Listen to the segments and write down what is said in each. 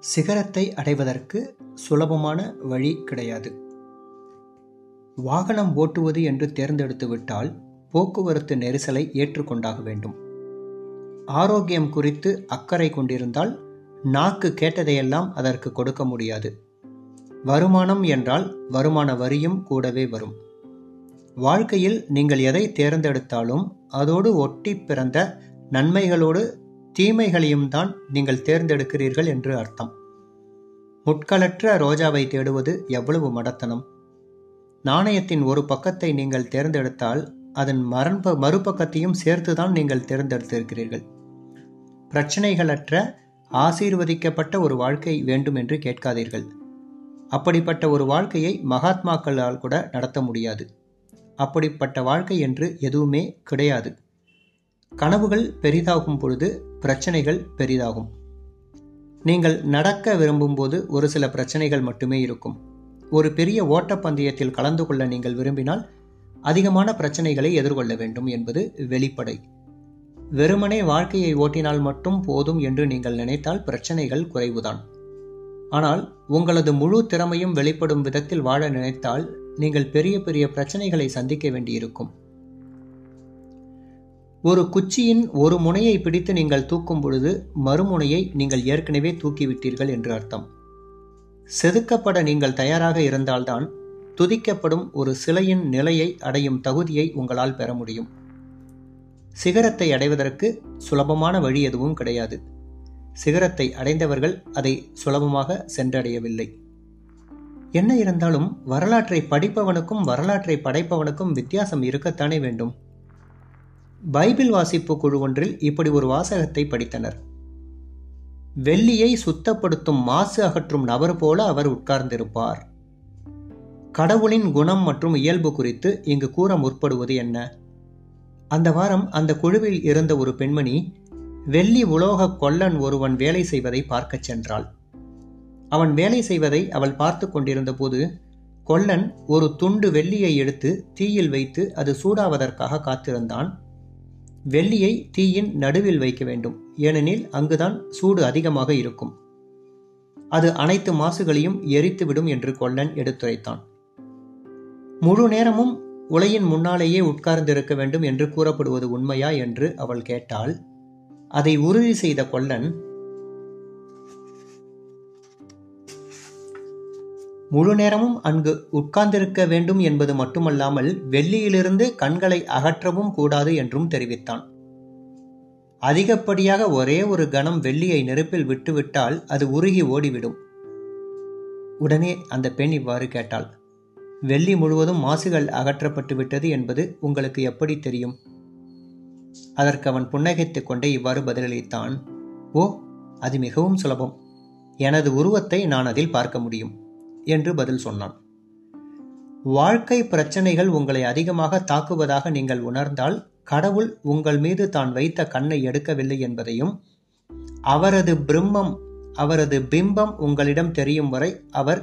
சிகரத்தை அடைவதற்கு சுலபமான வழி கிடையாது. வாகனம் ஓட்டுவது என்று தேர்ந்தெடுத்துவிட்டால் போக்குவரத்து நெரிசலை ஏற்றுக்கொண்டாக வேண்டும். ஆரோக்கியம் குறித்து அக்கறை கொண்டிருந்தால் நாக்கு கேட்டதையெல்லாம் அதற்கு கொடுக்க முடியாது. வருமானம் என்றால் வருமான வரியும் கூடவே வரும். வாழ்க்கையில் நீங்கள் எதை தேர்ந்தெடுத்தாலும் அதோடு ஒட்டி பிறந்த நன்மைகளோடு தீமைகளையும் தான் நீங்கள் தேர்ந்தெடுக்கிறீர்கள் என்று அர்த்தம். முட்களற்ற ரோஜாவை தேடுவது எவ்வளவு மடத்தனம். நாணயத்தின் ஒரு பக்கத்தை நீங்கள் தேர்ந்தெடுத்தால் அதன் மரண்ப மறுபக்கத்தையும் சேர்த்துதான் நீங்கள் தேர்ந்தெடுத்திருக்கிறீர்கள். பிரச்சனைகளற்ற ஆசீர்வதிக்கப்பட்ட ஒரு வாழ்க்கை வேண்டும் என்று கேட்காதீர்கள். அப்படிப்பட்ட ஒரு வாழ்க்கையை மகாத்மாக்களால் கூட நடத்த முடியாது. அப்படிப்பட்ட வாழ்க்கை என்று எதுவுமே கிடையாது. கனவுகள் பெரிதாகும் பொழுது பிரச்சனைகள் பெரிதாகும். நீங்கள் நடக்க விரும்பும்போது ஒரு சில பிரச்சனைகள் மட்டுமே இருக்கும். ஒரு பெரிய ஓட்டப்பந்தயத்தில் கலந்து கொள்ள நீங்கள் விரும்பினால் அதிகமான பிரச்சனைகளை எதிர்கொள்ள வேண்டும் என்பது வெளிப்படை. வெறுமனே வாழ்க்கையை ஓட்டினால் மட்டும் போதும் என்று நீங்கள் நினைத்தால் பிரச்சனைகள் குறைவுதான். ஆனால் உங்களது முழு திறமையும் வெளிப்படும் விதத்தில் வாழ நினைத்தால் நீங்கள் பெரிய பெரிய பிரச்சனைகளை சந்திக்க வேண்டியிருக்கும். ஒரு குச்சியின் ஒரு முனையை பிடித்து நீங்கள் தூக்கும் பொழுது மறுமுனையை நீங்கள் ஏற்கனவே தூக்கிவிட்டீர்கள் என்று அர்த்தம். செதுக்கப்பட நீங்கள் தயாராக இருந்தால்தான் துதிக்கப்படும் ஒரு சிலையின் நிலையை அடையும் தகுதியை உங்களால் பெற முடியும். சிகரத்தை அடைவதற்கு சுலபமான வழி எதுவும் கிடையாது. சிகரத்தை அடைந்தவர்கள் அதை சுலபமாக சென்றடையவில்லை. என்ன இருந்தாலும் வரலாற்றை படிப்பவனுக்கும் வரலாற்றை படைப்பவனுக்கும் வித்தியாசம் இருக்கத்தானே வேண்டும்? பைபிள் வாசிப்பு குழு ஒன்றில் இப்படி ஒரு வாசகத்தை படித்தனர். வெள்ளியை சுத்தப்படுத்தும் மாசு அகற்றும் நபர் போல அவர் உட்கார்ந்திருப்பார். கடவுளின் குணம் மற்றும் இயல்பு குறித்து இங்கு கூற முற்படுவது என்ன? அந்த வாரம் அந்த குழுவில் இருந்த ஒரு பெண்மணி வெள்ளி உலோக கொல்லன் ஒருவன் வேலை செய்வதை பார்க்கச் சென்றாள். அவன் வேலை செய்வதை அவள் பார்த்து கொண்டிருந்த போது கொல்லன் ஒரு துண்டு வெள்ளியை எடுத்து தீயில் வைத்து அது சூடாவதற்காக காத்திருந்தான். வெள்ளியை தீயின் நடுவில் வைக்க வேண்டும். ஏனெனில் அங்குதான் சூடு அதிகமாக இருக்கும். அது அனைத்து மாசுகளையும் எரித்துவிடும் என்று கொல்லன் எடுத்துரைத்தான். முழு நேரமும் உலையின் முன்னாலேயே உட்கார்ந்திருக்க வேண்டும் என்று கூறப்படுவது உண்மையா என்று அவள் கேட்டாள். அதை உறுதி செய்த கொல்லன் முழு நேரமும் அங்கு உட்கார்ந்திருக்க வேண்டும் என்பது மட்டுமல்லாமல் வெள்ளியிலிருந்து கண்களை அகற்றவும் கூடாது என்றும் தெரிவித்தான். அதிகப்படியாக ஒரே ஒரு கணம் வெள்ளியை நெருப்பில் விட்டுவிட்டால் அது உருகி ஓடிவிடும். உடனே அந்த பெண் இவ்வாறு கேட்டாள். வெள்ளி முழுவதும் மாசுகள் அகற்றப்பட்டு விட்டது என்பது உங்களுக்கு எப்படி தெரியும்? அதற்கு அவன் புன்னகைத்துக் கொண்டே இவ்வாறு பதிலளித்தான். ஓ அது மிகவும் சுலபம். எனது உருவத்தை நான் அதில் பார்க்க முடியும். என்று பதில் சொன்னான். வாழ்க்கை பிரச்சனைகள் உங்களை அதிகமாக தாக்குவதாக நீங்கள் உணர்ந்தால் கடவுள் உங்கள் மீது தான் வைத்த கண்ணை எடுக்கவில்லை என்பதையும் அவரது பிரம்மம் அவரது பிம்பம் உங்களிடம் தெரியும் வரை அவர்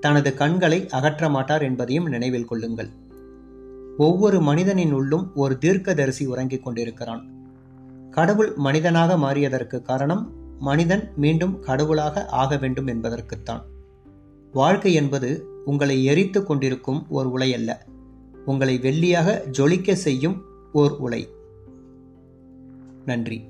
தனது கண்களை அகற்ற மாட்டார் என்பதையும் நினைவில் கொள்ளுங்கள். ஒவ்வொரு மனிதனின் உள்ளும் ஒரு தீர்க்கதரிசி உறங்கிக் கொண்டிருக்கிறான். கடவுள் மனிதனாக மாறியதற்கு காரணம் மனிதன் மீண்டும் கடவுளாக ஆக வேண்டும் என்பதற்குத்தான். வாழ்க்கை என்பது உங்களை எரித்து கொண்டிருக்கும் ஓர் உலை அல்ல. உங்களை வெள்ளியாக ஜொலிக்க செய்யும் ஓர் உலை. நன்றி.